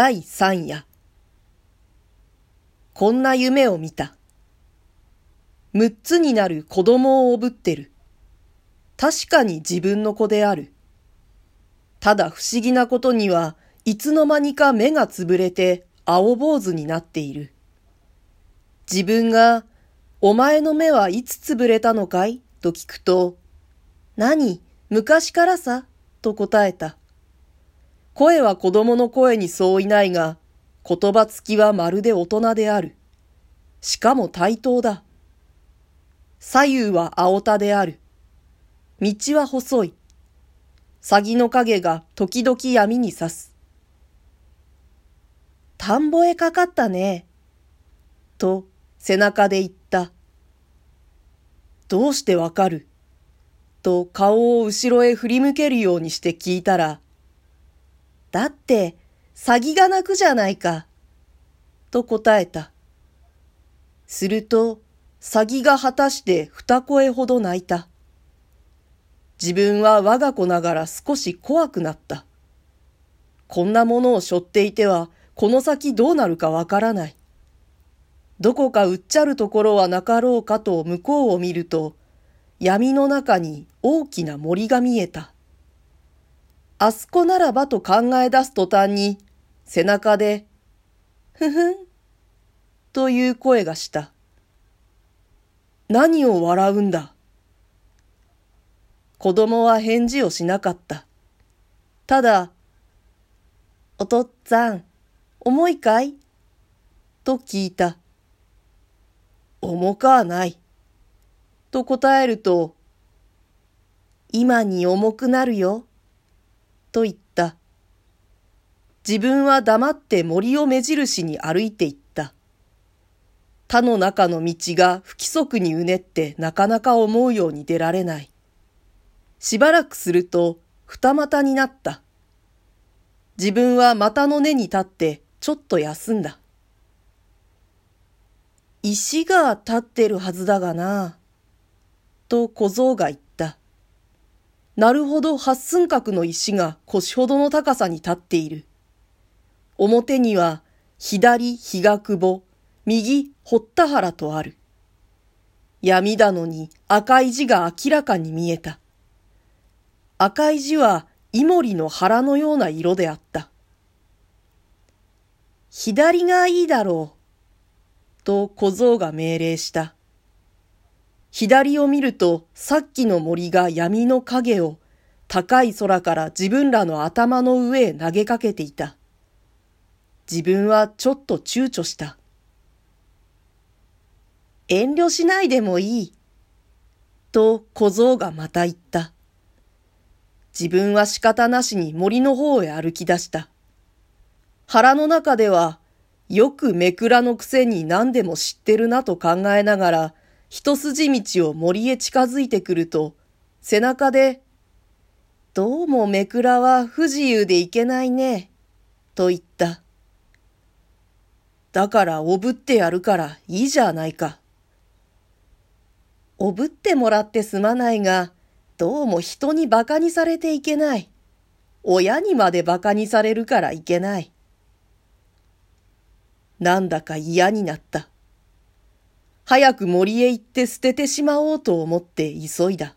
第三夜。こんな夢を見た。六つになる子供をおぶってる。確かに自分の子である。ただ不思議なことには、いつの間にか目がつぶれて青坊主になっている。自分が、お前の目はいつつぶれたのかい？と聞くと、何？昔からさ？と答えた。声は子供の声にそういないが、言葉つきはまるで大人である。しかも対等だ。左右は青田である。道は細い。詐欺の影が時々闇に刺す。田んぼへかかったね。と背中で言った。どうしてわかると顔を後ろへ振り向けるようにして聞いたら、だって、詐欺が鳴くじゃないか。と答えた。すると、詐欺が果たして二声ほど泣いた。自分は我が子ながら少し怖くなった。こんなものを背負っていては、この先どうなるかわからない。どこかうっちゃるところはなかろうかと向こうを見ると、闇の中に大きな森が見えた。あそこならばと考え出す途端に、背中で、ふふん、という声がした。何を笑うんだ子供は返事をしなかった。ただ、おとっつぁん、重いかい？と聞いた。重かはない。と答えると、今に重くなるよ。と言った。自分は黙って森を目印に歩いていった。他の中の道が不規則にうねってなかなか思うように出られない。しばらくすると二股になった。自分は股の根に立ってちょっと休んだ。石が立ってるはずだがな。と小僧が言った。なるほど八寸角の石が腰ほどの高さに立っている。表には左日が久保、右堀田原とある。闇だのに赤い字が明らかに見えた。赤い字はイモリの腹のような色であった。左がいいだろう。と小僧が命令した。左を見るとさっきの森が闇の影を高い空から自分らの頭の上へ投げかけていた。自分はちょっと躊躇した。遠慮しないでもいい。と小僧がまた言った。自分は仕方なしに森の方へ歩き出した。腹の中では、よくめくらのくせに何でも知ってるなと考えながら、一筋道を森へ近づいてくると、背中で、どうもめくらは不自由でいけないね、と言った。だからおぶってやるからいいじゃないか。おぶってもらってすまないが、どうも人に馬鹿にされていけない。親にまで馬鹿にされるからいけない。なんだか嫌になった。早く森へ行って捨ててしまおうと思って急いだ。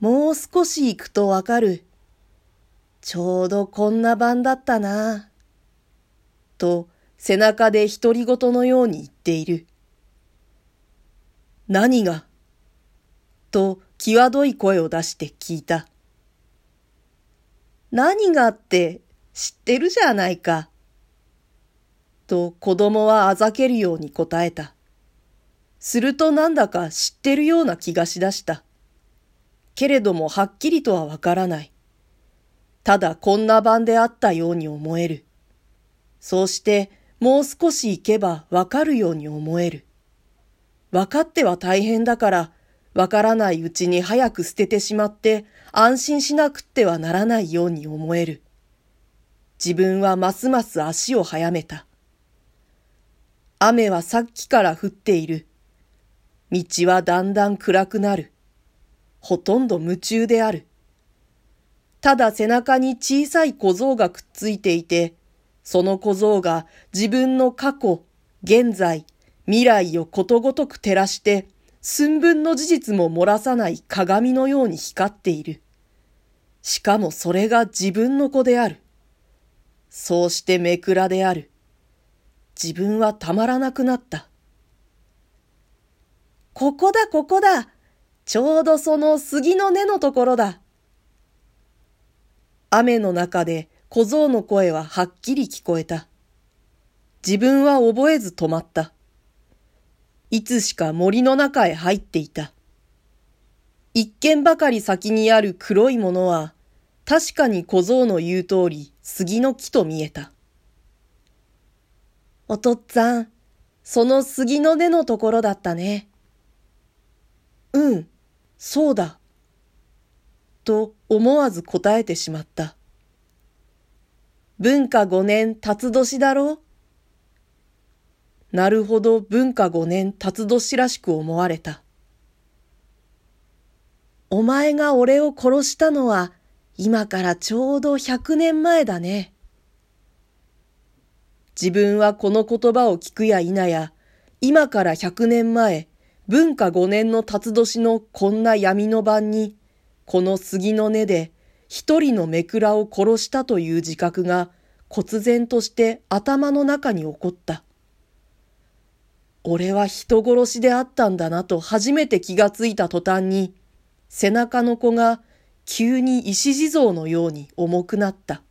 もう少し行くとわかる。ちょうどこんな晩だったな。と背中で独り言のように言っている。何が？と際どい声を出して聞いた。何がって知ってるじゃないか。と子供はあざけるように答えた。するとなんだか知ってるような気がしだした。けれどもはっきりとはわからない。ただこんな晩であったように思える。そうしてもう少し行けばわかるように思える。わかっては大変だから、わからないうちに早く捨ててしまって安心しなくってはならないように思える。自分はますます足を早めた。雨はさっきから降っている。道はだんだん暗くなる。ほとんど夢中である。ただ背中に小さい小僧がくっついていて、その小僧が自分の過去、現在、未来をことごとく照らして、寸分の事実も漏らさない鏡のように光っている。しかもそれが自分の子である。そうしてめくらである。自分はたまらなくなった。ここだ、ここだ。ちょうどその杉の根のところだ。雨の中で小僧の声ははっきり聞こえた。自分は覚えず止まった。いつしか森の中へ入っていた。一軒ばかり先にある黒いものは、確かに小僧の言う通り杉の木と見えた。おとっつぁん、その杉の根のところだったね。うん、そうだ。と思わず答えてしまった。文化五年辰年だろ？なるほど文化五年辰年らしく思われた。お前が俺を殺したのは今からちょうど百年前だね。自分はこの言葉を聞くや否や、今から百年前、文化五年の辰年のこんな闇の晩に、この杉の根で一人のめくらを殺したという自覚が忽然として頭の中に起こった。俺は人殺しであったんだなと初めて気がついた途端に、背中の子が急に石地蔵のように重くなった。